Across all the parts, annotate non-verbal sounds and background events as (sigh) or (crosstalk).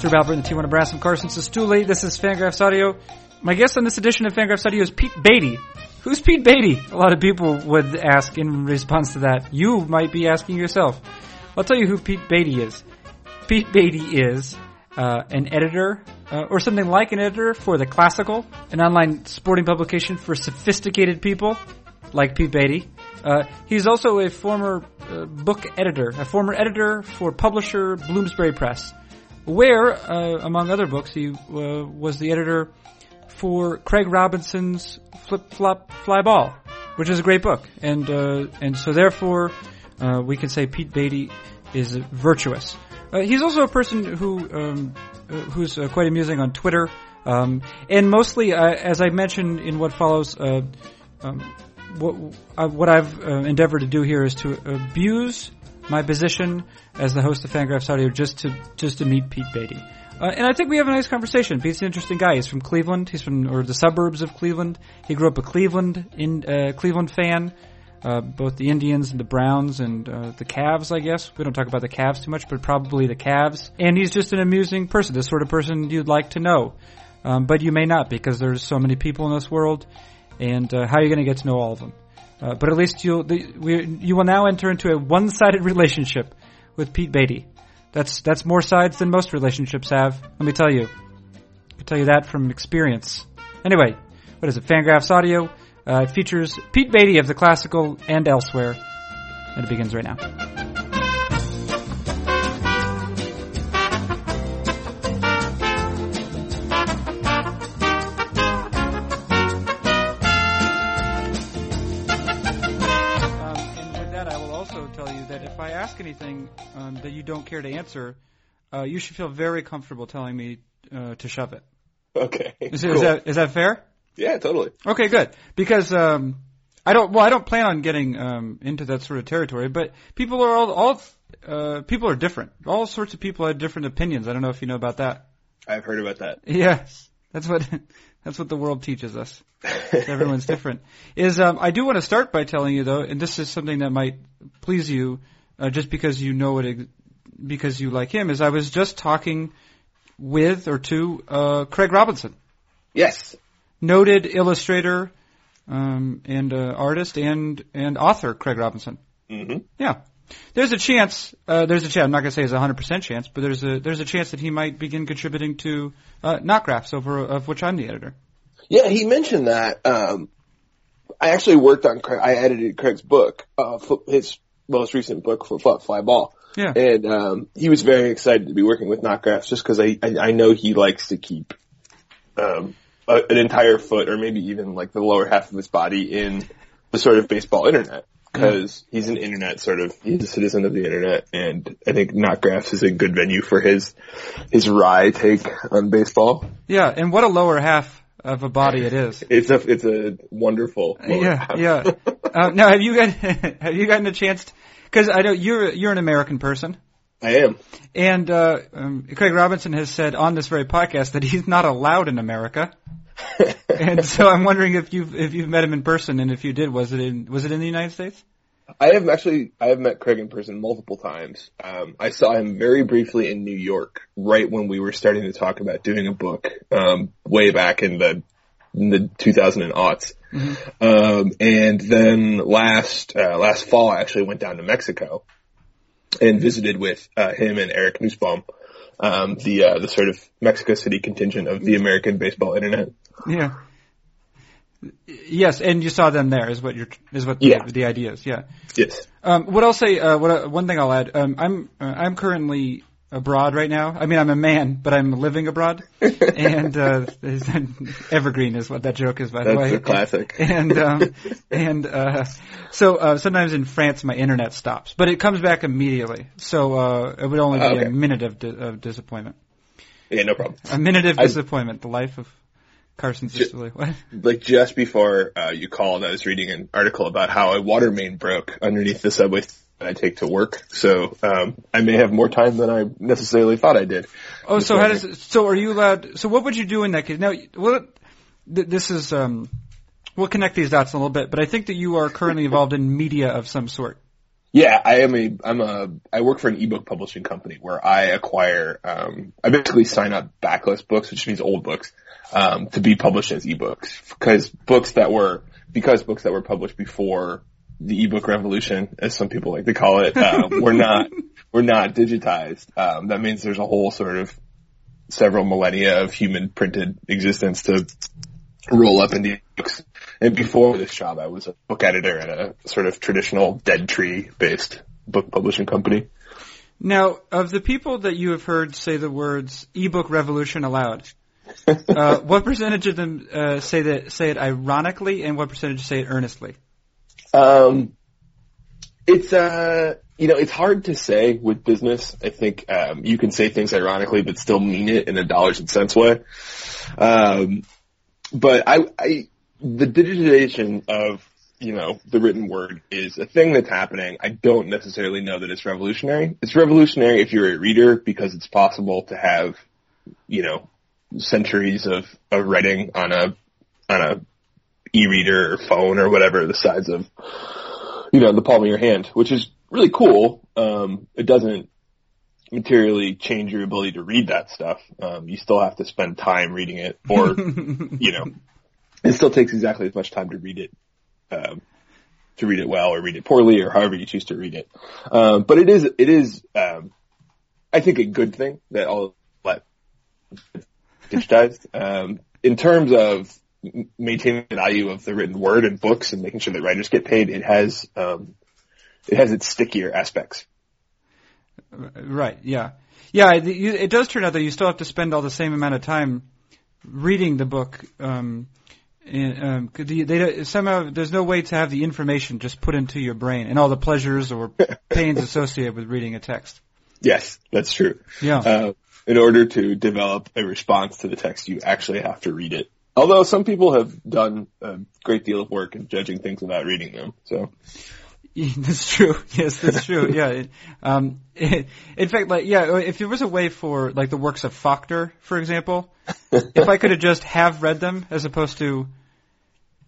Drew Albert and Tijuana Brass. I'm Carson Cistulli. This is Fangraphs Audio. My guest on this edition of Fangraphs Audio is Pete Beatty. Who's Pete Beatty? A lot of people would ask in response to that. You might be asking yourself. I'll tell you who Pete Beatty is. Pete Beatty is uh, an editor, uh, or something like an editor for The Classical, an online sporting publication for sophisticated people like Pete Beatty. Uh, he's also a former uh, book editor, a former editor for publisher Bloomsbury Press, where, uh, among other books, he uh, was the editor for Craig Robinson's Flip Flop Fly Ball, which is a great book, and uh, and so therefore uh, we can say Pete Beatty is virtuous. he's also a person who um, who's quite amusing on Twitter, um, and mostly, as I mentioned in what follows. Um, what, uh, what I've uh, endeavored to do here is to abuse my position as the host of Fangraphs Audio just to just to meet Pete Beatty. Uh, and I think we have a nice conversation. Pete's an interesting guy. He's from Cleveland. He's from or the suburbs of Cleveland. He grew up a Cleveland in uh, Cleveland fan. Uh, both the Indians and the Browns and uh, the Cavs, I guess. We don't talk about the Cavs too much, but probably the Cavs. And he's just an amusing person, the sort of person you'd like to know. Um, but you may not because there's so many people in this world and uh, how are you going to get to know all of them? Uh, but at least you'll you will now enter into a one-sided relationship with Pete Beatty. That's that's more sides than most relationships have. Let me tell you. I can tell you that from experience. Anyway, what is it? Fangraphs Audio. Uh, it features Pete Beatty of the classical and elsewhere, and it begins right now. Um, that you don't care to answer, uh, you should feel very comfortable telling me uh, to shove it. Okay. Is, cool. is, that is that fair? Yeah, totally. Okay, good. Because um, I don't. Well, I don't plan on getting um, into that sort of territory. But people are all all uh, people are different. All sorts of people have different opinions. I don't know if you know about that. I've heard about that. (laughs) Yes, that's what (laughs) that's what the world teaches us. (laughs) Everyone's different. Is um, I do want to start by telling you though, and this is something that might please you uh, just because you know it, because you like him, is I was just talking with or to uh, Craig Robinson. Yes. Noted illustrator um, and uh, artist and and author Craig Robinson. Mm-hmm. Yeah. There's a chance. Uh, there's a chance. I'm not going to say it's a hundred percent chance, but there's a there's a chance that he might begin contributing to uh, NotGraphs, over of which I'm the editor. Yeah, he mentioned that. Um, I actually worked on. Craig, I edited Craig's book, uh, his most recent book for Flop Fly Ball. Yeah. And um, he was very excited to be working with NotGraphs just because I, I, I know he likes to keep um, a, an entire foot or maybe even like the lower half of his body in the sort of baseball internet because he's an internet sort of he's a citizen of the internet and I think NotGraphs is a good venue for his his wry take on baseball. Yeah, and what a lower half of a body it is. It's a it's a wonderful. yeah, yeah. (laughs) Uh, now, have you got (laughs) have you gotten a chance? Because I know you're you're an American person. I am. And uh, um, Craig Robinson has said on this very podcast that he's not allowed in America. (laughs) and so I'm wondering if you've if you've met him in person, and if you did, was it in was it in the United States? I have actually I have met Craig in person multiple times. Um, I saw him very briefly in New York, right when we were starting to talk about doing a book, um, way back in the in the 2000 and aughts. Mm-hmm. Um, and then last uh, last fall, I actually went down to Mexico and visited with uh, him and Eric Nusbaum, um, the uh, the sort of Mexico City contingent of the American baseball internet. Yeah. Yes, and you saw them there. Is what you're is what yeah. the, the idea is. Yeah. Yes. Um, what I'll say, uh, what uh, one thing I'll add. Um, I'm uh, I'm currently abroad right now. I mean, I'm a man, but I'm living abroad. (laughs) and uh, evergreen is what that joke is, by That's the way. That's a classic. (laughs) And um, and uh, so uh, sometimes in France, my internet stops, but it comes back immediately. So uh, it would only be okay. a minute of, di- of disappointment. Yeah, no problem. A minute of disappointment. The life of Carson Cistulli. (laughs) What? Like just before uh, you called, I was reading an article about how a water main broke underneath the subway that I take to work. So um, I may have more time than I necessarily thought I did. Oh, so how does so are you allowed? So what would you do in that case? Now, what this is. Um, we'll connect these dots a little bit, but I think that you are currently involved in media of some sort. Yeah, I am a, I'm a, I work for an ebook publishing company where I acquire, um, I basically sign up backlist books, which means old books, um, to be published as ebooks. Because books that were, because books that were published before the ebook revolution, as some people like to call it, uh, (laughs) were not, were not digitized. Um, that means there's a whole sort of several millennia of human printed existence to roll up into books. And before this job, I was a book editor at a sort of traditional dead tree based book publishing company. Now, of the people that you have heard say the words ebook revolution aloud, uh, what percentage of them uh, say that say it ironically, and what percentage say it earnestly? Um, it's uh, you know, it's hard to say with business. I think um, you can say things ironically, but still mean it in a dollars and cents way. Um, but I, I, the digitization of you know the written word is a thing that's happening. I don't necessarily know that it's revolutionary. It's revolutionary if you're a reader because it's possible to have, you know, centuries of of writing on a on a e-reader or phone or whatever the size of you know the palm of your hand, which is really cool. Um, it doesn't materially change your ability to read that stuff. Um, you still have to spend time reading it, or (laughs) you know, it still takes exactly as much time to read it, um, to read it well or read it poorly or however you choose to read it. Um, but it is, it is, um, I think a good thing that all that digitized. Um, in terms of maintaining the value of the written word and books and making sure that writers get paid, it has, um, it has its stickier aspects. Right. Yeah. Yeah. It, it does turn out that you still have to spend all the same amount of time reading the book. Um, and, um, they, they, somehow there's no way to have the information just put into your brain and all the pleasures or (laughs) pains associated with reading a text. Yes, that's true. Yeah. Uh, in order to develop a response to the text, you actually have to read it. Although some people have done a great deal of work in judging things without reading them. So. (laughs) That's true. Yes, that's true. (laughs) yeah. Um, (laughs) in fact, like, yeah, if there was a way for, like, the works of Faulkner, for example, if I could have just have read them as opposed to,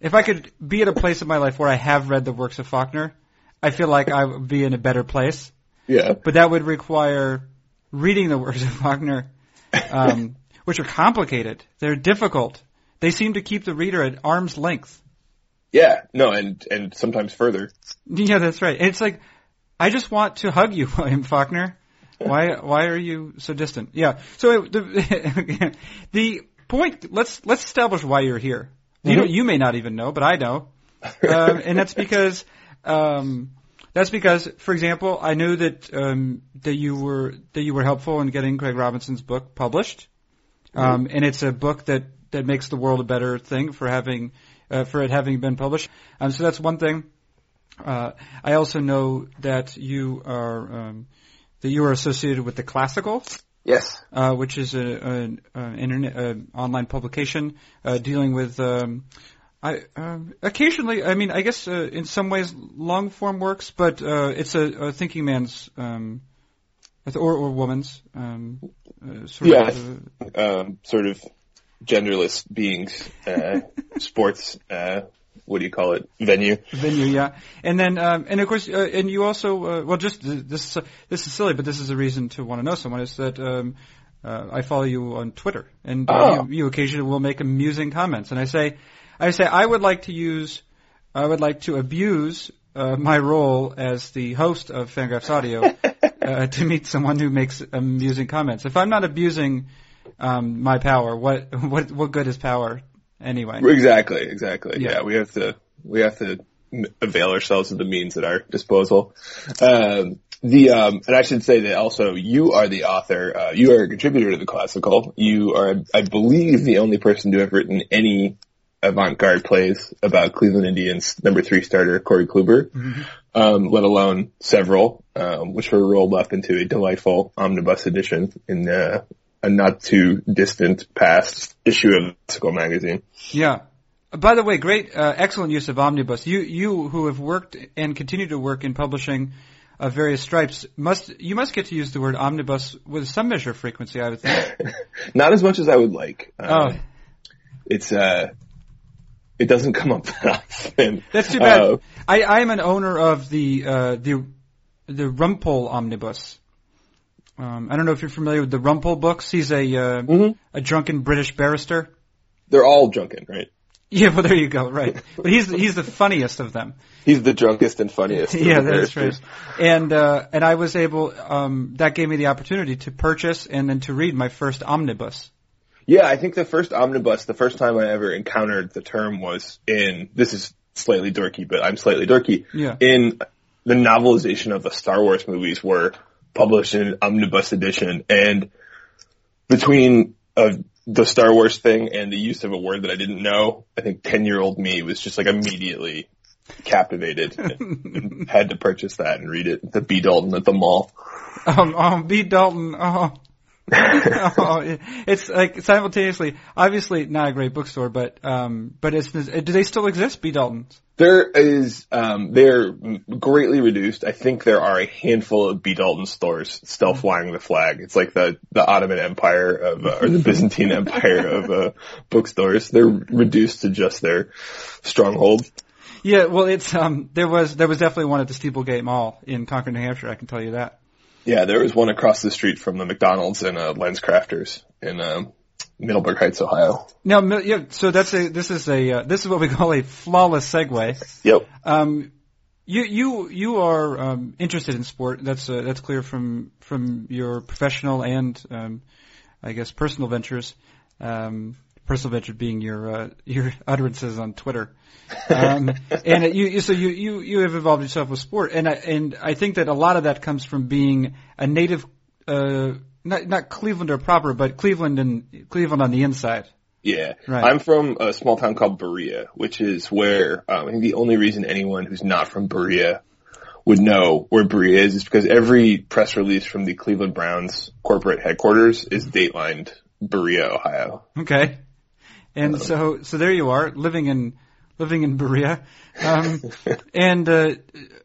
if I could be at a place in my life where I have read the works of Faulkner, I feel like I would be in a better place. Yeah. But that would require reading the works of Wagner, um, (laughs) which are complicated. They're difficult. They seem to keep the reader at arm's length. Yeah, no, and and sometimes further. Yeah, that's right. It's like I just want to hug you, (laughs) William Faulkner. Why why are you so distant? Yeah. So the (laughs) the point. Let's let's establish why you're here. You know, you may not even know, but I know, um, and that's because um, that's because, for example, I knew that um, that you were that you were helpful in getting Craig Robinson's book published, um, and it's a book that that makes the world a better thing for having uh, for it having been published. Um, so that's one thing. Uh, I also know that you are um, that you are associated with the Classical. Yes. Uh, which is a, an internet uh, online publication uh, dealing with. Um, I um, occasionally, I mean, I guess uh, in some ways long form works, but uh, it's a, a thinking man's um, or or woman's um, uh, sort yeah, of. um, sort of genderless beings, uh, (laughs) sports, uh, what do you call it? Venue. venue, yeah. And then, um, and of course, uh, and you also, uh, well, just this, this is silly, but this is a reason to want to know someone is that, um, uh, I follow you on Twitter, and uh, Oh. you, you occasionally will make amusing comments, and I say, I say, I would like to use, I would like to abuse uh, my role as the host of Fangraphs Audio (laughs) uh, to meet someone who makes amusing comments. If I'm not abusing um, my power, what what what good is power anyway? Exactly, exactly. Yeah. Yeah. we have to, we have to avail ourselves of the means at our disposal. Um, the, um, and I should say that also you are the author, uh, you are a contributor to the classical. You are, I believe, the only person to have written any avant-garde plays about Cleveland Indians number three starter Corey Kluber, um, let alone several, um, which were rolled up into a delightful omnibus edition in, uh, a not too distant past issue of Classical magazine. Yeah. By the way, great, uh, excellent use of omnibus. You you who have worked and continue to work in publishing of various stripes must you must get to use the word omnibus with some measure of frequency. I would think. (laughs) Not as much as I would like. Oh, Um, It's, uh, it doesn't come up that often. that's too bad. Uh, I I am an owner of the uh, the the Rumpole omnibus. Um, I don't know if you're familiar with the Rumpole books. He's a uh, Mhm. a drunken British barrister. They're all drunken, right? Yeah, well, there you go. Right, but he's he's the funniest of them. He's the drunkest and funniest. (laughs) yeah, that's right. And uh, and I was able. Um, that gave me the opportunity to purchase and then to read my first omnibus. Yeah, I think the first omnibus, the first time I ever encountered the term was in, this is slightly dorky, but I'm slightly dorky. Yeah. In the novelization of the Star Wars movies were published in an omnibus edition and between uh, the Star Wars thing and the use of a word that I didn't know, I think 10 year old me was just like immediately captivated and, (laughs) had to purchase that and read it the B Dalton at the mall. Um, um, B. Dalton. Oh. (laughs) oh, (laughs) it's like simultaneously, obviously not a great bookstore, but um, but it's do they still exist? B. Daltons. There is, um, they're greatly reduced. I think there are a handful of B. Dalton stores still flying the flag. It's like the, the Ottoman Empire of, uh, or the (laughs) Byzantine Empire of, uh, bookstores. They're reduced to just their stronghold. Yeah, well, it's um, there was there was definitely one at the Steeplegate Mall in Concord, New Hampshire. I can tell you that. Yeah, there was one across the street from the McDonald's and, uh, Lens Crafters in, um, Middleburg Heights, Ohio. Now, yeah, so that's a this is a uh, this is what we call a flawless segue. Yep. Um, you you you are um, interested in sport. That's uh, that's clear from from your professional and um, I guess personal ventures. Um, personal venture being your uh, your utterances on Twitter. Um, (laughs) and you, you so you, you you have involved yourself with sport, and I, and I think that a lot of that comes from being a native, uh, not not Clevelander proper, but Cleveland and Cleveland on the inside. Yeah. Right. I'm from a small town called Berea, which is where um, I think the only reason anyone who's not from Berea would know where Berea is is because every press release from the Cleveland Browns corporate headquarters is datelined Berea, Ohio. Okay. And so, so there you are, living in, living in Berea. Um, (laughs) and, uh,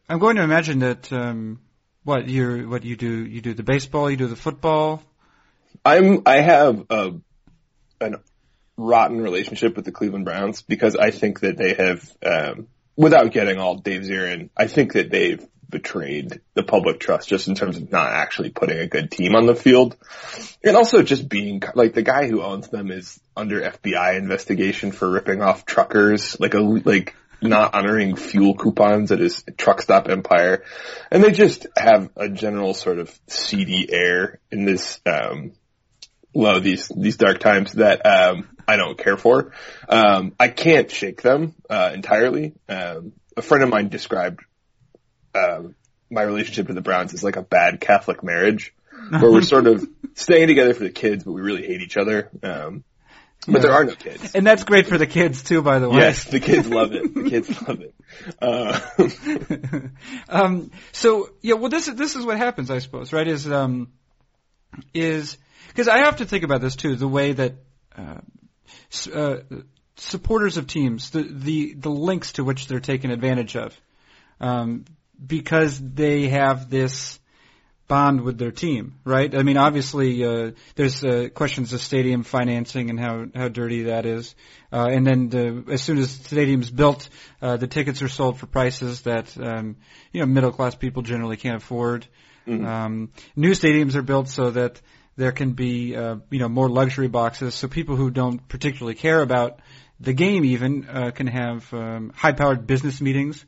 I'm going to imagine that, um, what you what you do, you do the baseball, you do the football. I'm I have a an rotten relationship with the Cleveland Browns because I think that they have um without getting all Dave Zirin, I think that they've betrayed the public trust just in terms of not actually putting a good team on the field. And also just being like the guy who owns them is under FBI investigation for ripping off truckers, like a like not honoring fuel coupons at his truck stop empire. And they just have a general sort of seedy air in this um well, these these dark times that um, I don't care for. Um, I can't shake them uh, entirely. Um, a friend of mine described um, my relationship to the Browns is like a bad Catholic marriage, (laughs) where we're sort of staying together for the kids, but we really hate each other. Um, but there are no kids. And that's great for the kids too, by the way. Yes, the kids love it. The kids (laughs) love it. Uh, (laughs) um, so yeah, well, this is this is what happens, I suppose, right? Is um, is because I have to think about this too, the way that uh, uh, supporters of teams, the the the links to which they're taken advantage of, um, because they have this bond with their team, right? I mean, obviously, uh, there's uh, questions of stadium financing and how how dirty that is, uh, and then the, as soon as the stadium's built, uh, the tickets are sold for prices that um, you know middle class people generally can't afford. Um, new stadiums are built so that there can be uh, you know more luxury boxes, so people who don't particularly care about the game even uh, can have um, high-powered business meetings.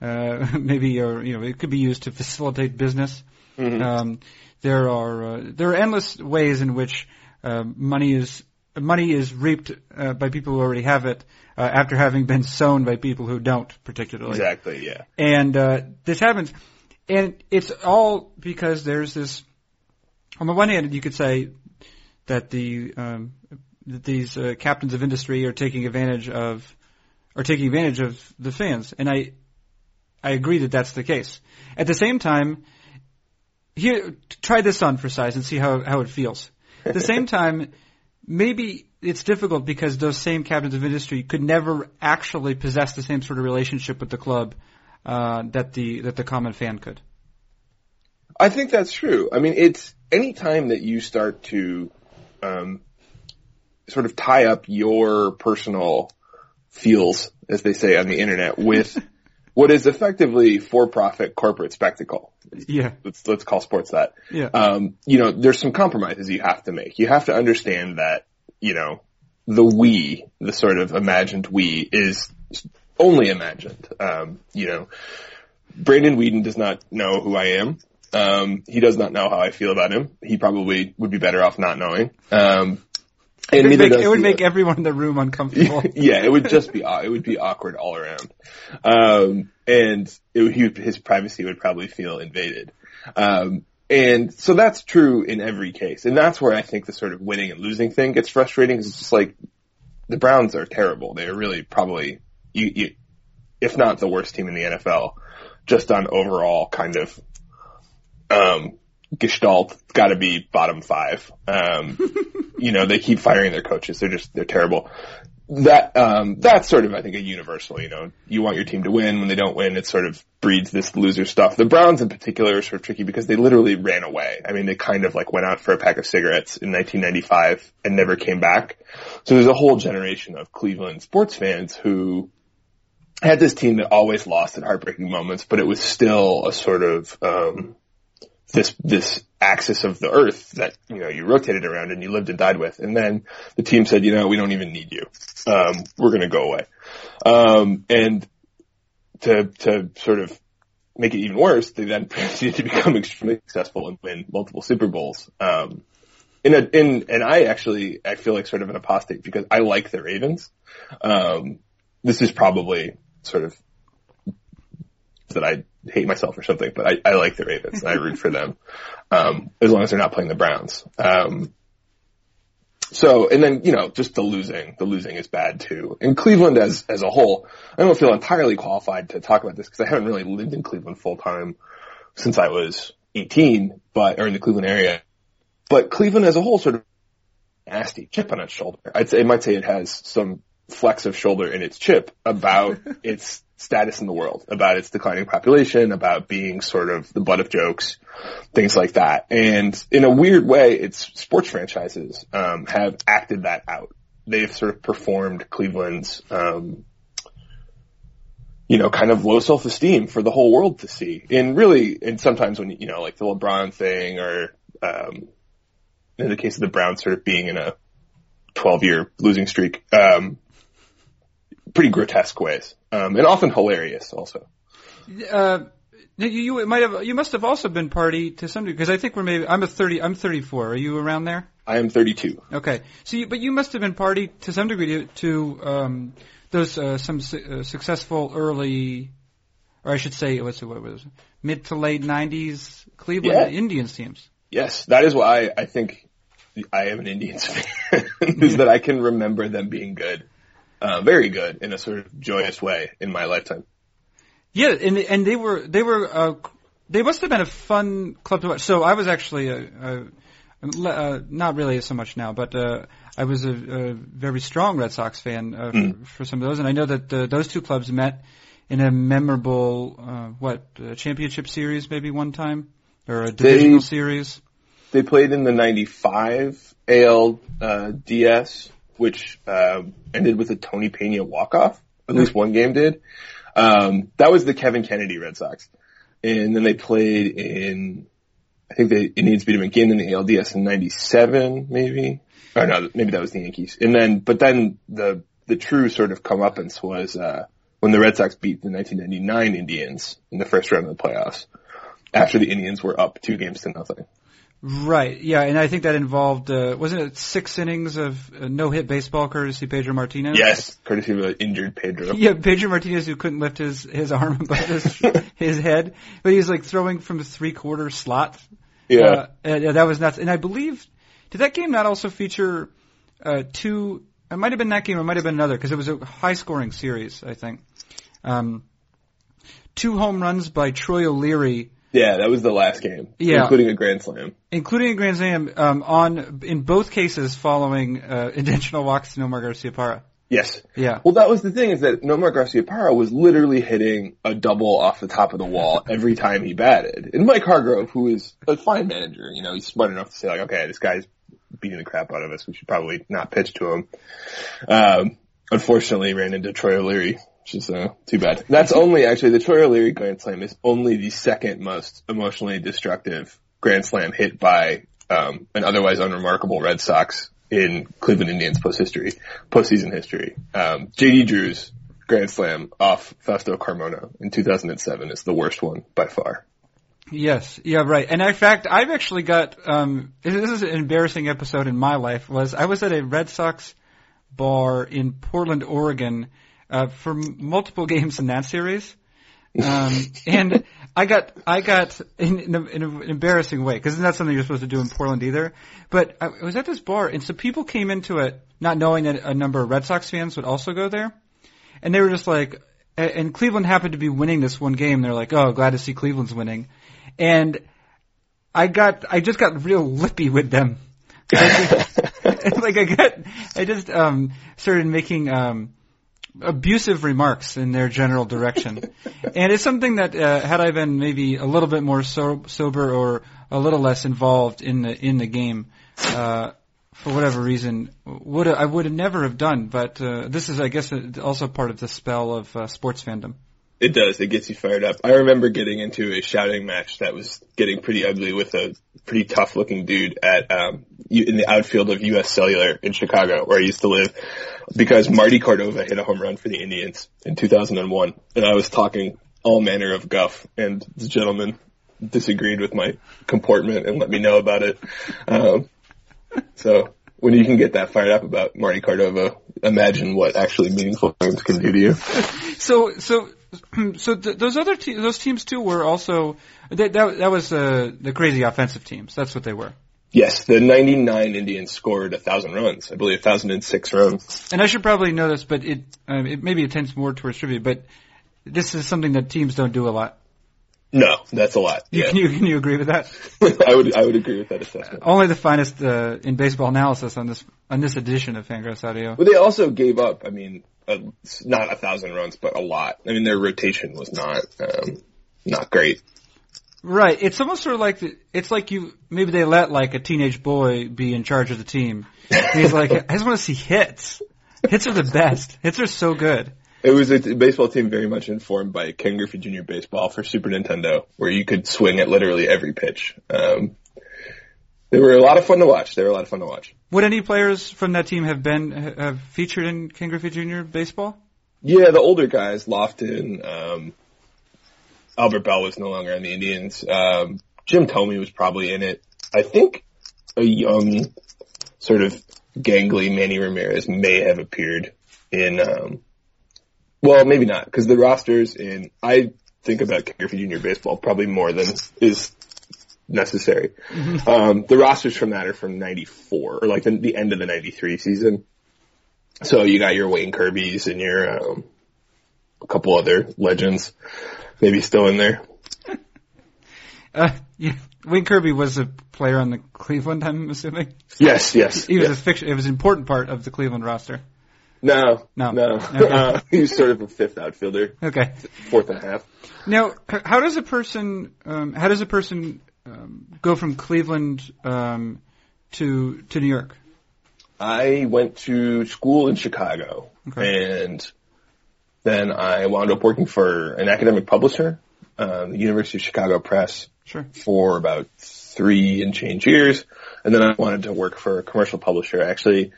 Uh, (laughs) maybe, or you know, it could be used to facilitate business. Um, there are uh, there are endless ways in which uh, money is money is reaped uh, by people who already have it uh, after having been sown by people who don't particularly. exactly. Yeah. And uh, this happens, and it's all because there's this. On the one hand, you could say that the um, that these uh, captains of industry are taking advantage of are taking advantage of the fans, and I I agree that that's the case. At the same time, here try this on for size and see how how it feels. At the same (laughs) time, maybe it's difficult because those same captains of industry could never actually possess the same sort of relationship with the club uh, that the that the common fan could. I think that's true. I mean, it's any time that you start to um, sort of tie up your personal feels, as they say on the internet, with (laughs) what is effectively for-profit corporate spectacle. Yeah. Let's let's call sports that. Yeah. Um, you know, there's some compromises you have to make. You have to understand that you know the we, the sort of imagined we, is only imagined. Um, you know, Brandon Weeden does not know who I am. Um, he does not know how I feel about him. He probably would be better off not knowing. Um, It would, make, it would make everyone in the room uncomfortable. (laughs) yeah, it would just be it would be awkward all around, um, and it, would- he would, his privacy would probably feel invaded. Um, and so that's true in every case, and that's where I think the sort of winning and losing thing gets frustrating. 'cause it's just like the Browns are terrible. They're really probably you, you, if not the worst team in the NFL, just on overall kind of um, gestalt. Got to be bottom five. Um, (laughs) you know, they keep firing their coaches. They're just they're terrible. That um, that's sort of I think a universal. You know, you want your team to win. When they don't win, it sort of breeds this loser stuff. The Browns in particular are sort of tricky because they literally ran away. I mean, they kind of like went out for a pack of cigarettes in 1995 and never came back. So there's a whole generation of Cleveland sports fans who had this team that always lost at heartbreaking moments, but it was still a sort of um, this this axis of the earth that you know you rotated around and you lived and died with. And then the team said, you know, we don't even need you. Um, we're going to go away. Um, and to to sort of make it even worse, they then (laughs) proceeded to become extremely successful and win multiple Super Bowls. Um, in a, in, and I actually, I feel like sort of an apostate because I like the Ravens. Um, this is probably sort of that I hate myself or something, but I, I like the Ravens and I root for them. Um, as long as they're not playing the Browns. Um, so, and then, you know, just the losing, the losing is bad too. In Cleveland as, as a whole, I don't feel entirely qualified to talk about this because I haven't really lived in Cleveland full time since I was 18, but, or in the Cleveland area. But Cleveland as a whole sort of nasty chip on its shoulder. I'd say, I might say it has some flex of shoulder in its chip about (laughs) its status in the world, about its declining population, about being sort of the butt of jokes, things like that. And in a weird way, its sports franchises um, have acted that out. They've sort of performed Cleveland's, um, you know, kind of low self-esteem for the whole world to see. And really, and sometimes when, you know, like the LeBron thing or, um, in the case of the Browns sort of being in a 12 year losing streak, um, pretty grotesque ways, um, and often hilarious also. Uh, you, you might have, you must have also been party to some degree because I think we're maybe. I'm a thirty. I'm 34. Are you around there? I am 32. Okay. So, you, but you must have been party to some degree to, to um, those uh, some su- uh, successful early, or I should say, what's what was it? mid to late '90s Cleveland Yeah. Indians teams. Yes, that is why I think I am an Indians (laughs) fan, is that I can remember them being good, uh, very good in a sort of joyous way in my lifetime. Yeah, and and they were they were uh, they must have been a fun club to watch. So I was actually a, a, a uh, not really so much now, but uh, I was a, a very strong Red Sox fan uh, for, for some of those, and I know that uh, those two clubs met in a memorable uh, what uh, championship series maybe one time or a divisional series. They played in the 95 AL uh, which um, ended with a Tony Pena walk-off. At least one game did. Um, that was the Kevin Kennedy Red Sox. And then they played in, I think the Indians beat them again in the ALDS in 97, maybe. Or no, maybe that was the Yankees. And then, but then the, the true sort of comeuppance was, uh, when the Red Sox beat the 1999 Indians in the first round of the playoffs after the Indians were up two games to nothing. Right. Yeah, and I think that involved uh, wasn't it six innings of uh, no hit baseball courtesy Pedro Martinez. Yes, courtesy of an injured Pedro. (laughs) Yeah, Pedro Martinez who couldn't lift his his arm (laughs) above his (laughs) his head, but he was like throwing from the three quarter slot. Yeah. Uh, and, yeah, that was nuts. And I believe did that game not also feature uh, two? It might have been that game. It might have been another because it was a high scoring series. I think. Um, two home runs by Troy O'Leary, Yeah, that was the last game. Yeah. Including a grand slam. including a grand slam um, on in both cases following uh, intentional walks to Nomar Garciaparra. Yes. Yeah. Well, that was the thing is that Nomar Garciaparra was literally hitting a double off the top of the wall every time he batted. And Mike Hargrove, who is a fine manager, you know, he's smart enough to say like, okay, this guy's beating the crap out of us. We should probably not pitch to him. Um, unfortunately ran into Troy O'Leary which is uh, too bad. That's only actually the Troy O'Leary Grand Slam is only the second most emotionally destructive Grand Slam hit by um, an otherwise unremarkable Red Sox in Cleveland Indians post history, postseason history. Um, JD Drew's Grand Slam off Fausto Carmona in 2007 is the worst one by far. Yes, yeah, right. And in fact, I've actually got um, this is an embarrassing episode in my life. Was I was at a Red Sox bar in Portland, Oregon, uh, for multiple games in that series. Um, and I got, I got in, in, a, in an embarrassing way because it's not something you're supposed to do in Portland either. But I was at this bar, and so people came into it not knowing that a number of Red Sox fans would also go there, and they were just like, and Cleveland happened to be winning this one game. They're like, oh, glad to see Cleveland's winning, and I got, I just got real lippy with them. (laughs) like I got, I just um started making um abusive remarks in their general direction. (laughs) and it's something that uh, had I been maybe a little bit more so- sober or a little less involved in the in the game, uh, for whatever reason, would I would have never have done. But uh, this is, I guess, uh, also part of the spell of uh, sports fandom. It does. It gets you fired up. I remember getting into a shouting match that was getting pretty ugly with a pretty tough looking dude at um in the outfield of US Cellular in Chicago where I used to live because Marty Cordova hit a home run for the Indians in 2001 and I was talking all manner of guff and the gentleman disagreed with my comportment and let me know about it. Um so when you can get that fired up about Marty Cordova, imagine what actually meaningful things can do to you. (laughs) So so (clears throat) so th- those other te- those teams too were also that that, that was uh, the crazy offensive teams. That's what they were. Yes, the 99 Indians scored a thousand runs. I believe a 1,006 runs. And I should probably know this, but it um, it maybe it tends more towards trivia. But this is something that teams don't do a lot. No, that's a lot. Yeah. Can you can you agree with that? (laughs) I would I would agree with that assessment. Only the finest uh, in baseball analysis on this on this edition of Fangraphs Audio. But they also gave up. I mean, a, not a thousand runs, but a lot. I mean, their rotation was not um, not great. Right. It's almost sort of like the, it's like you maybe they let like a teenage boy be in charge of the team. And he's like, (laughs) I just want to see hits. Hits are the best. Hits are so good. It was a t- baseball team very much informed by Ken Griffey Jr. Baseball for Super Nintendo, where you could swing at literally every pitch. Um, they were a lot of fun to watch. They were a lot of fun to watch. Would any players from that team have been have featured in Ken Griffey Jr. baseball? Yeah, the older guys, Lofton, um, Albert Belle was no longer on the Indians. Um, Jim Thome was probably in it. I think a young, sort of gangly Manny Ramirez may have appeared in, um, well, maybe not, because the rosters in, I think about Griffey Jr. baseball probably more than is necessary. Um, the rosters from that are from 94, or like the, the end of the 93 season. So you got your Wayne Kirby's and your, um, a couple other legends maybe still in there. (laughs) Uh, yeah. Wayne Kirby was a player on the Cleveland, I'm assuming. Yes, yes. He was yes. a fiction. It was an important part of the Cleveland roster. No, No. no. Okay. (laughs) Uh, he was sort of a fifth outfielder, Okay. fourth and a half. Now, how does a person, um, how does a person um, go from Cleveland um, to to New York? I went to school in Chicago, Okay. and then I wound up working for an academic publisher, um, the University of Chicago Press, Sure. for about three and change years. And then I wanted to work for a commercial publisher. Actually,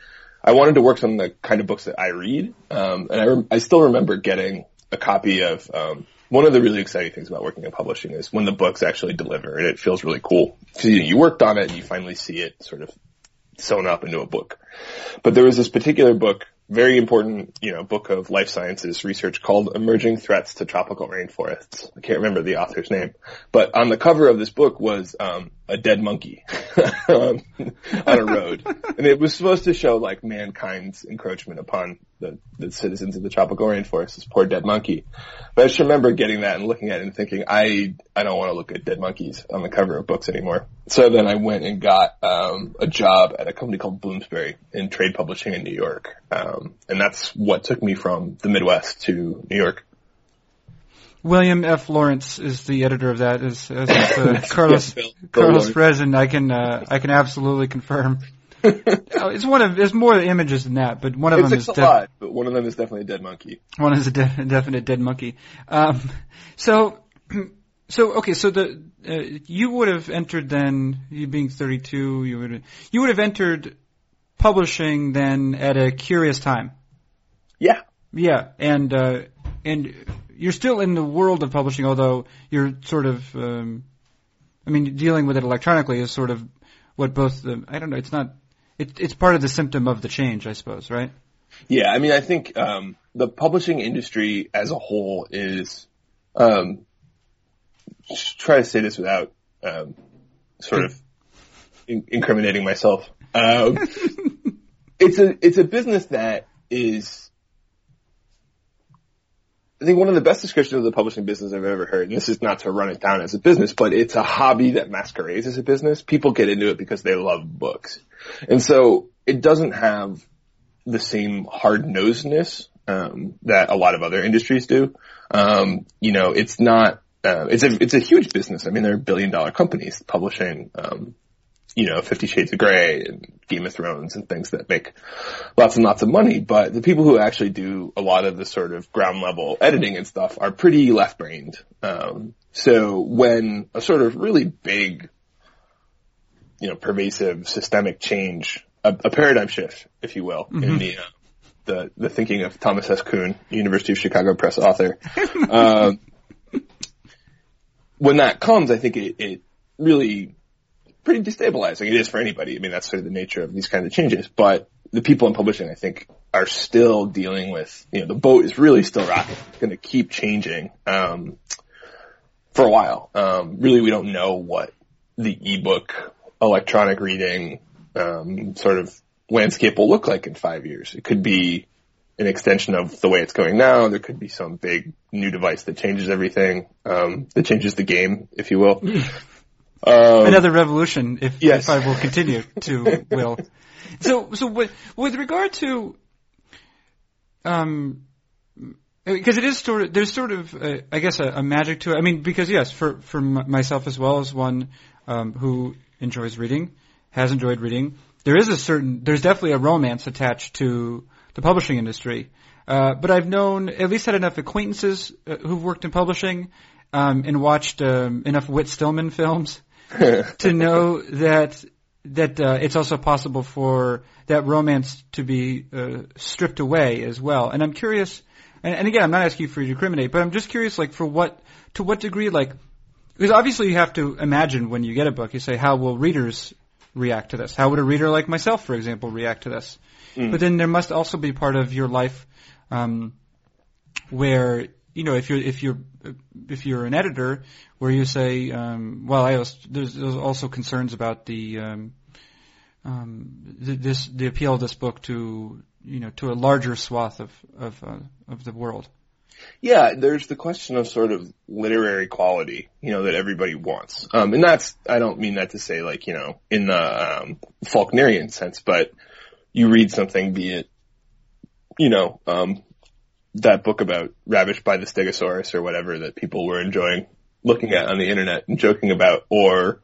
I wanted to work on the kind of books that I read. Um, and I, rem- I still remember getting a copy of, um, one of the really exciting things about working in publishing is when the books actually deliver and it feels really cool. Cause you, you worked on it and you finally see it sort of sewn up into a book. But there was this particular book, very important, you know, book of life sciences research called Emerging Threats to Tropical Rainforests. I can't remember the author's name, but on the cover of this book was um, a dead monkey (laughs) on a road, and it was supposed to show like mankind's encroachment upon the, the citizens of the tropical rainforest. This poor dead monkey. But I just remember getting that and looking at it and thinking, I I don't want to look at dead monkeys on the cover of books anymore. So then I went and got um, a job at a company called Bloomsbury in trade publishing in New York, um, and that's what took me from the Midwest to New York. William F. Laurance is the editor of that. as is, uh, (laughs) Carlos Bill- Bill Carlos Laurance. Peres, and I can uh, I can absolutely confirm. (laughs) Oh, it's one of. There's more images than that, but one of It's them is def- but one of them is definitely a dead monkey. one is a de- (laughs) definite dead monkey. Um, so, (clears throat) so okay, so the uh, you would have entered then. You being 32, you would you would have entered publishing then at a curious time. Yeah. Yeah, and uh, and you're still in the world of publishing, although you're sort of, um, I mean, dealing with it electronically is sort of what both the I don't know. It's not. It, it's part of the symptom of the change, I suppose, right? Yeah, I mean, I think um, the publishing industry as a whole is. Um, try to say this without um, sort of in- incriminating myself. Um, (laughs) it's a it's a business that is. I think one of the best descriptions of the publishing business I've ever heard, and this is not to run it down as a business, but it's a hobby that masquerades as a business. People get into it because they love books. And so it doesn't have the same hard nosedness um, that a lot of other industries do. Um, you know, it's not. Uh, it's a it's a huge business. I mean, they're billion dollar companies publishing. Um, you know, Fifty Shades of Grey and Game of Thrones and things that make lots and lots of money. But the people who actually do a lot of the sort of ground level editing and stuff are pretty left brained. Um, so when a sort of really big, you know, pervasive systemic change, a, a paradigm shift, if you will, in the, uh, the, the thinking of Thomas S. Kuhn, University of Chicago Press author, (laughs) um, when that comes, I think it, it really pretty destabilizing. It is for anybody. I mean, that's sort of the nature of these kinds of changes. But the people in publishing, I think, are still dealing with, you know, the boat is really still rocking. It's going to keep changing um, for a while. Um, really, we don't know what the ebook, electronic reading um, sort of landscape will look like in five years. It could be an extension of the way it's going now. There could be some big new device that changes everything, um, that changes the game, if you will. (laughs) Um, Another revolution, if, Yes. if I will continue to will. So, so with, with regard to, um, because it is sort of there's sort of uh, I guess a, a magic to it. I mean, because yes, for for m- myself as well as one um, who enjoys reading, has enjoyed reading, there is a certain there's definitely a romance attached to the publishing industry. Uh, but I've known at least had enough acquaintances uh, who've worked in publishing um, and watched um, enough Whit Stillman films (laughs) to know that that uh, it's also possible for that romance to be uh, stripped away as well. And I'm curious, and, and again, I'm not asking you for you to discriminate, but I'm just curious, like for what to what degree, like because obviously you have to imagine when you get a book, you say, how will readers react to this? How would a reader like myself, for example, react to this? But then there must also be part of your life um, where you know if you're if you're if you're an editor where you say um, well I also, there's, there's also concerns about the um, um, th- this the appeal of this book to you know to a larger swath of of uh, of the world. Yeah, there's the question of sort of literary quality, you know, that everybody wants. Um, and that's, I don't mean that to say like, you know, in the, um, Faulknerian sense, but you read something, be it, you know, um, that book about Ravished by the Stegosaurus or whatever that people were enjoying looking at on the internet and joking about, or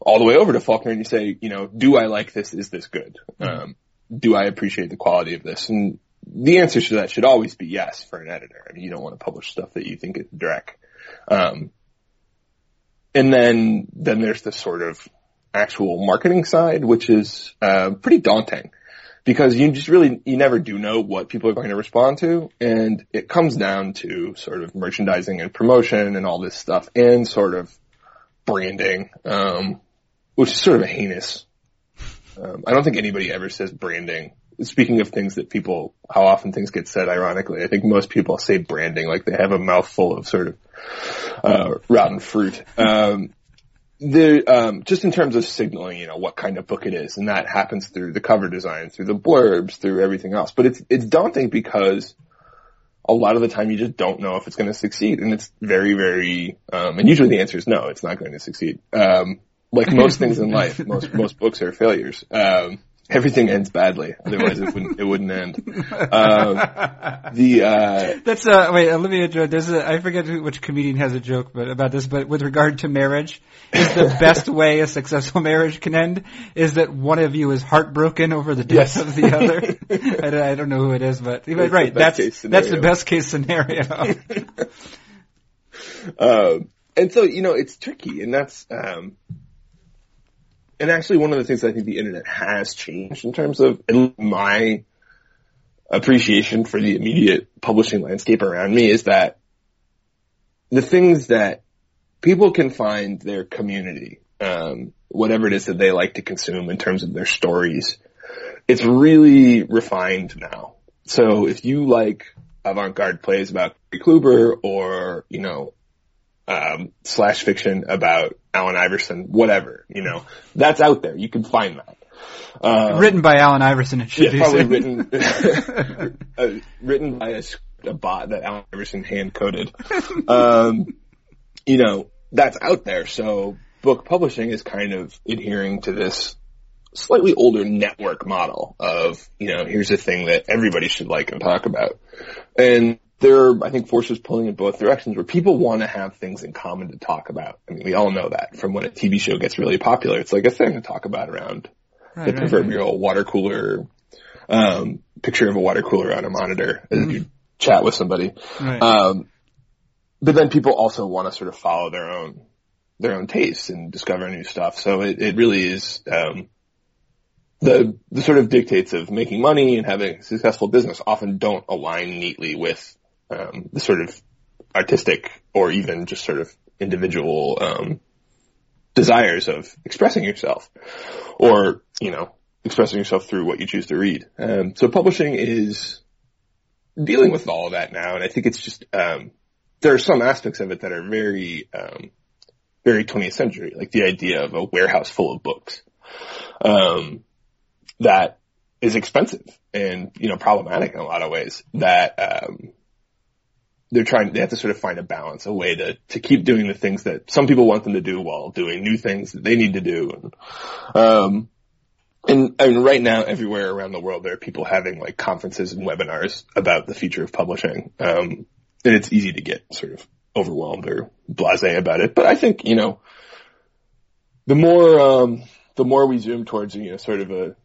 all the way over to Faulkner and you say, you know, do I like this? Is this good? Um, do I appreciate the quality of this? And the answer to that should always be yes for an editor. I mean, you don't want to publish stuff that you think is dreck. Um, and then, then there's the sort of actual marketing side, which is, uh, pretty daunting because you just really, you never do know what people are going to respond to. And it comes down to sort of merchandising and promotion and all this stuff and sort of branding, um, which is sort of heinous, um, I don't think anybody ever says branding speaking of things that people, how often things get said ironically, I think most people say branding like they have a mouthful of sort of, uh, rotten fruit. Um, the, um, just in terms of signaling, you know, what kind of book it is, and that happens through the cover design, through the blurbs, through everything else. But it's, it's daunting because a lot of the time you just don't know if it's going to succeed, and it's very, very, um, and usually the answer is no, it's not going to succeed. Um, like most things in life, most, (laughs) most books are failures. Um, everything ends badly. Otherwise, it wouldn't it wouldn't end. Um, (laughs) the uh, That's uh wait, Olivia let me. There's a I forget who, which comedian has a joke but about this, but with regard to marriage, is the (laughs) best way a successful marriage can end is that one of you is heartbroken over the death Yes. of the other. (laughs) I, don't, I don't know who it is, but but right, that's that's the best case scenario. Um, and so, you know, it's tricky and that's, um, and actually one of the things I think the internet has changed in terms of my appreciation for the immediate publishing landscape around me is that the things that people can find their community, um, whatever it is that they like to consume in terms of their stories, it's really refined now. So if you like avant-garde plays about Kluber or, you know, um, slash fiction about Allen Iverson, whatever, you know, that's out there. You can find that. Um, Written by Allen Iverson, it should yeah, be probably said. written, (laughs) (laughs) uh, written by a, a bot that Allen Iverson hand coded. Um, you know, that's out there. So book publishing is kind of adhering to this slightly older network model of, you know, here's a thing that everybody should like and talk about. And there are, I think, forces pulling in both directions where people want to have things in common to talk about. I mean, we all know that from when a TV show gets really popular, it's like a thing to talk about around Right, the right, right. proverbial water cooler, um, picture of a water cooler on a monitor as you chat with somebody. Right. Um, but then people also want to sort of follow their own, their own tastes and discover new stuff. So it, it really is, um, the, the sort of dictates of making money and having a successful business often don't align neatly with, um, the sort of artistic or even just sort of individual, um, desires of expressing yourself or, you know, expressing yourself through what you choose to read. Um, so publishing is dealing with all of that now. And I think it's just, um, there are some aspects of it that are very, um, very 20th century, like the idea of a warehouse full of books, um, that is expensive and, you know, problematic in a lot of ways that, um, they're trying, they have to sort of find a balance, a way to, to keep doing the things that some people want them to do while doing new things that they need to do. And, um, and I mean, right now, everywhere around the world, there are people having like conferences and webinars about the future of publishing. Um, and it's easy to get sort of overwhelmed or blasé about it. But I think, you know, the more, um, the more we zoom towards, you know, sort of a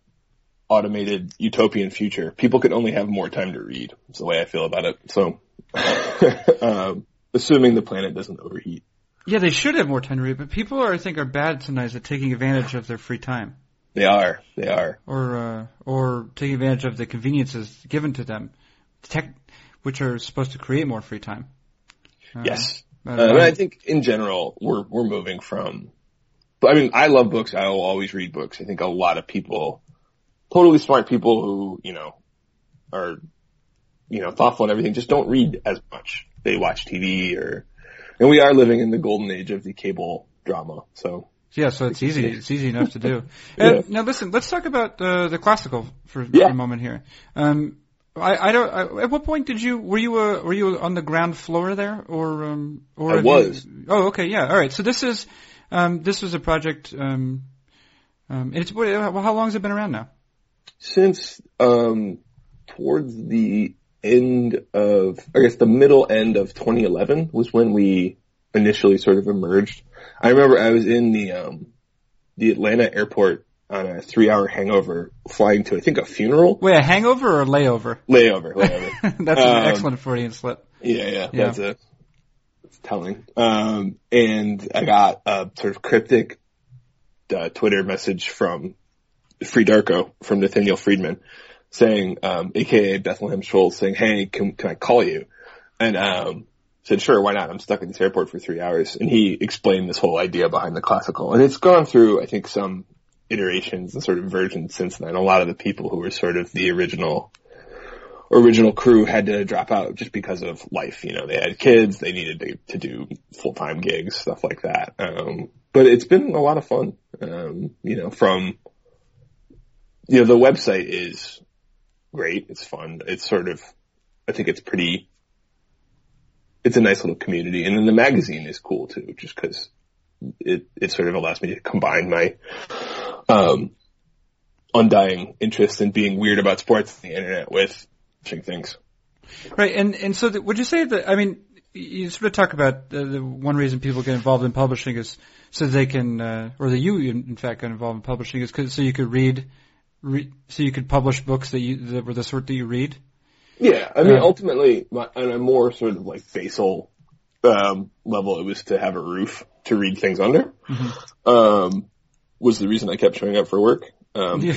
automated utopian future, people can only have more time to read. It's the way I feel about it. So, (laughs) um, assuming the planet doesn't overheat. yeah, they should have more time to read, but people are, I think, are bad sometimes at taking advantage of their free time. They are, they are. or uh, or taking advantage of the conveniences given to them, tech, which are supposed to create more free time. Uh, Yes. but, uh, I think in general, we're, we're moving from, I mean, I love books. I will always read books. I think a lot of people, totally smart people who, you know, are, you know, thoughtful and everything, just don't read as much. They watch TV or, and we are living in the golden age of the cable drama. So yeah, so it's easy. It's easy enough to do. (laughs) Yeah. Uh, now listen, let's talk about uh, the classical for, Yeah. for a moment here. Um, I, I don't. I, at what point did you were you uh, were you on the ground floor there or um or I have you- was. oh, okay, yeah, all right. So this is um this was a project um um it's well, how long has it been around now? since, um, towards the end of, I guess the middle end of 2011 was when we initially sort of emerged. I remember I was in the, um, the Atlanta airport on a three hour hangover flying to, I think, a funeral Wait, a hangover or a layover? layover, layover. (laughs) That's an Um, excellent Freudian slip. yeah, yeah, Yeah. that's a, it's telling. Um, and I got a sort of cryptic, uh, Twitter message from FreeDarko from Nathaniel Friedman saying, um, aka Bethlehem Shoals saying, Hey, can, can I call you? And, um, said, sure, why not? I'm stuck in this airport for three hours. And he explained this whole idea behind the classical and it's gone through, I think, some iterations and sort of versions since then. A lot of the people who were sort of the original original crew had to drop out just because of life. You know, they had kids, they needed to, to do full time gigs, stuff like that. Um, but it's been a lot of fun. Um, you know, from you know the website is great. It's fun. It's sort of, I think it's pretty. It's a nice little community, and then the magazine is cool too, just because it it sort of allows me to combine my um undying interest in being weird about sports on the internet with things. Right, and and so the, would you say that? I mean, you sort of talk about the, the one reason people get involved in publishing is so they can, uh, or that you in, in fact got involved in publishing is cause, so you could read, re, so you could publish books that you that were the sort that you read. Yeah, I mean, Uh, ultimately, my, on a more sort of like basal um, level, it was to have a roof to read things under. Um, was the reason I kept showing up for work, um, Yeah.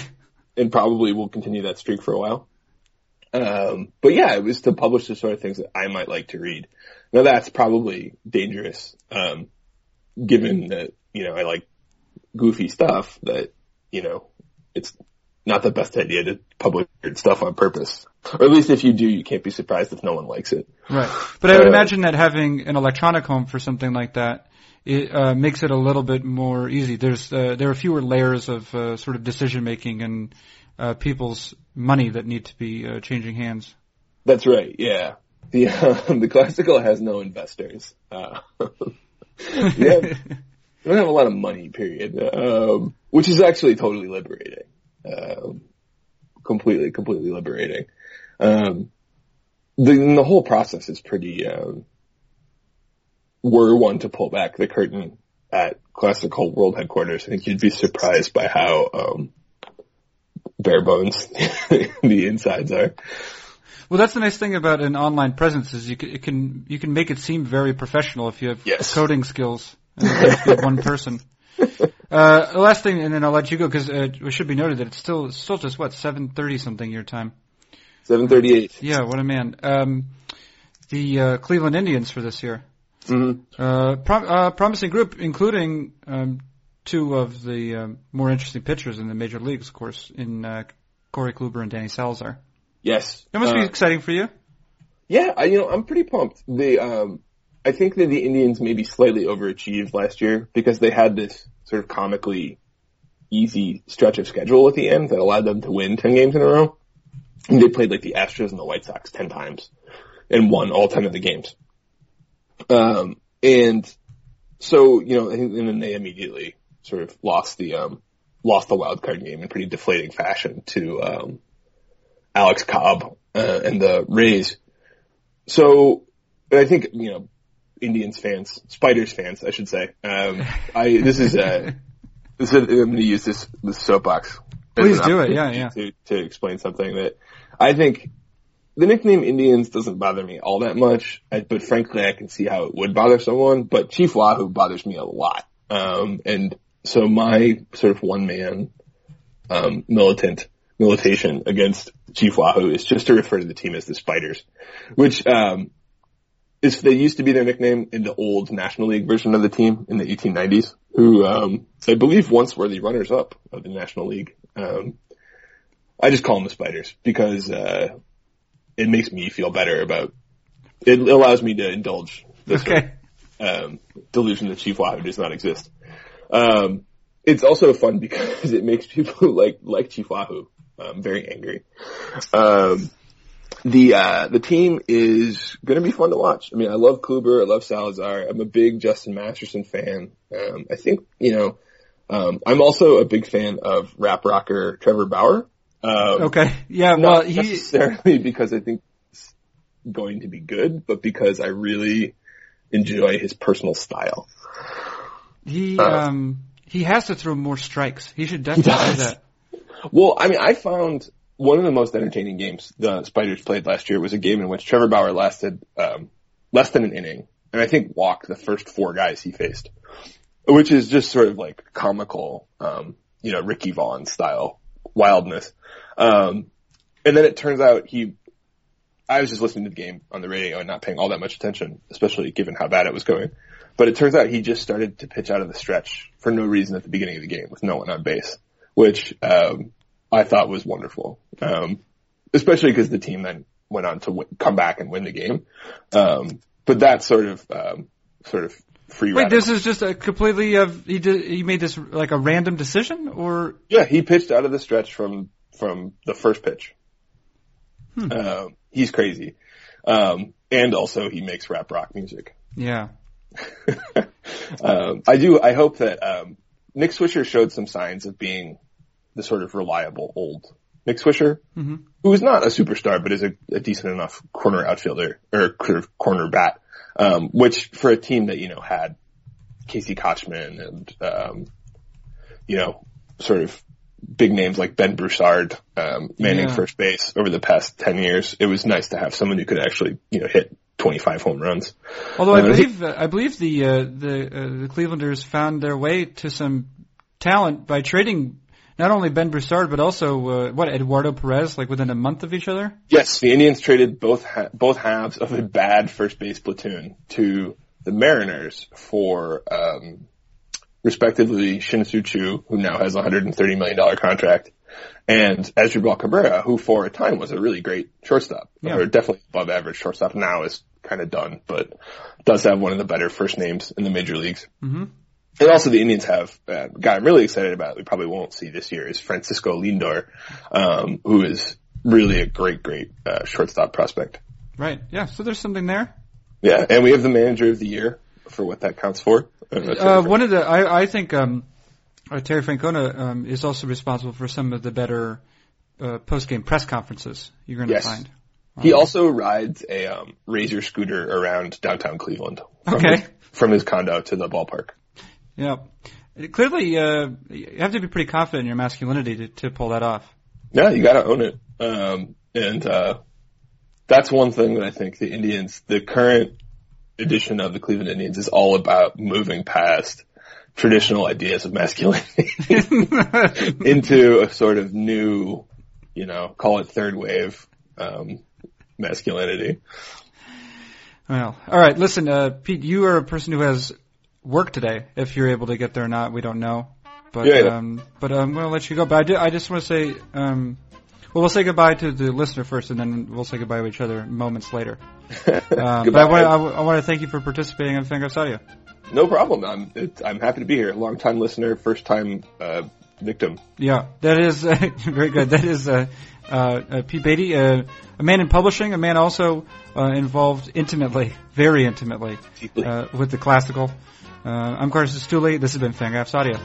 and probably will continue that streak for a while. Um, but yeah, it was to publish the sort of things that I might like to read. Now that's probably dangerous, um, given that you know I like goofy stuff. That you know it's not the best idea to publish weird stuff on purpose. Or at least if you do, you can't be surprised if no one likes it. Right. But I would Uh, imagine that having an electronic home for something like that it uh, makes it a little bit more easy. There's uh, there are fewer layers of uh, sort of decision making and uh, people's money that need to be uh, changing hands. That's right. Yeah. The um, (laughs) the classical has no investors. Uh, (laughs) have, (laughs) we don't have a lot of money. Period. Um, which is actually totally liberating. Um, completely, completely liberating. Um, the the whole process is pretty. Um, were one to pull back the curtain at classical world headquarters, I think you'd be surprised by how um, bare bones (laughs) the insides are. Well, that's the nice thing about an online presence is you can, it can you can make it seem very professional if you have Yes. coding skills and if you have one person. (laughs) Uh, the last thing, and then I'll let you go because uh, it should be noted that it's still it's still just what seven thirty something your time. Seven thirty eight. Yeah, what a man. Um, the uh, Cleveland Indians for this year. Mm-hmm. Uh, prom- uh, promising group, including um, two of the um, more interesting pitchers in the major leagues, of course, in uh, Corey Kluber and Danny Salazar. Yes. That must be Uh, exciting for you. Yeah, I, you know, I'm pretty pumped. They, um, I think that the Indians maybe slightly overachieved last year because they had this sort of comically easy stretch of schedule at the end that allowed them to win 10 games in a row. And they played like the Astros and the White Sox 10 times and won all 10 of the games. Um, and so, you know, and, and then they immediately sort of lost the, um, lost the wild card game in pretty deflating fashion to, um, Alex Cobb, uh, and the Rays. So, I think, you know, Indians fans, Spiders fans, I should say. Um, I, this is, uh, (laughs) this is, I'm going to use this, this soapbox. Please do it. Yeah, opportunity To, to explain something that I think the nickname Indians doesn't bother me all that much, I, but frankly, I can see how it would bother someone, but Chief Wahoo bothers me a lot. Um, and so my sort of one man, um, militant militation against Chief Wahoo is just to refer to the team as the Spiders, which, um, is, they used to be their nickname in the old National League version of the team in the 1890s, who, um, I believe once were the runners up of the National League. Um, I just call them the Spiders because, uh, it makes me feel better about, it allows me to indulge this Okay. um, delusion that Chief Wahoo does not exist. Um, it's also fun (laughs) because it makes people (laughs) like like Chief Wahoo um, very angry. Um, the uh, the team is going to be fun to watch. I mean, I love Kluber, I love Salazar. I'm a big Justin Masterson fan. Um, I think you know. Um, I'm also a big fan of rap rocker Trevor Bauer. Um, Okay. Yeah. not Well, he. necessarily (laughs) because I think it's going to be good, but because I really enjoy his personal style. He Uh, um he has to throw more strikes. He should definitely do that. Well, I mean, I found one of the most entertaining games the Spiders played last year was a game in which Trevor Bauer lasted um, less than an inning, and I think walked the first four guys he faced, which is just sort of like comical, um, you know, Ricky Vaughn style wildness. Um, and then it turns out he, I was just listening to the game on the radio and not paying all that much attention, especially given how bad it was going. But it turns out he just started to pitch out of the stretch for no reason at the beginning of the game with no one on base, which um, I thought was wonderful. Um, especially because the team then went on to w- come back and win the game. Um, but that sort of um, sort of free. Wait, radical- this is just a completely uh, he did he made this like a random decision or Yeah, he pitched out of the stretch from from the first pitch. Um, he's crazy, um, and also he makes rap rock music. yeah. (laughs) um, I do. I hope that um, Nick Swisher showed some signs of being the sort of reliable old Nick Swisher, mm-hmm. who is not a superstar, but is a, a decent enough corner outfielder or corner bat, um, which for a team that, you know, had Casey Kotchman and, um, you know, sort of big names like Ben Broussard, um, manning yeah. first base over the past 10 years, it was nice to have someone who could actually, you know, hit 25 home runs. Although I uh, believe, I believe the, uh, the, uh, the Clevelanders found their way to some talent by trading not only Ben Broussard but also uh, what Eduardo Perez, like within a month of each other. Yes, the Indians traded both ha- both halves of a bad first base platoon to the Mariners for um, respectively Shin-Soo Choo, who now has a $130 million contract, and Asdrubal Cabrera, who for a time was a really great shortstop, yeah. or definitely above average shortstop. Now is kind of done, but does have one of the better first names in the major leagues. Mm-hmm. And also the Indians have uh, a guy I'm really excited about. We probably won't see this year is Francisco Lindor, um, who is really a great, great uh, shortstop prospect. Right. Yeah. So there's something there. Yeah, and we have the manager of the year for what that counts for. Uh, uh one of the I, I think um, uh, Terry Francona um, is also responsible for some of the better uh, post game press conferences you're going to yes. find. He also rides a um, razor scooter around downtown Cleveland. From okay. His, from his condo to the ballpark. Yeah. Clearly, uh, you have to be pretty confident in your masculinity to, to pull that off. Yeah, you gotta own it. Um, and, uh, that's one thing that I think the Indians, the current edition of the Cleveland Indians is all about moving past traditional ideas of masculinity (laughs) into a sort of new, you know, call it third wave, um, masculinity. Well, all right. Listen, uh, Pete, you are a person who has work today. If you're able to get there or not, we don't know. But yeah, yeah. um, but I'm going to let you go. But I, do, I just want to say, um, well, we'll say goodbye to the listener first, and then we'll say goodbye to each other moments later. (laughs) um, but I want, I, I want to thank you for participating on Fangraphs Audio. No problem. I'm I'm happy to be here. Long time listener, first time uh, victim. Yeah, that is uh, (laughs) very good. That is uh, uh, Pete Beatty, uh, a man in publishing, a man also uh, involved intimately, very intimately, uh, with the classical. Uh, I'm Carson Cistulli. This has been Fangraphs Audio.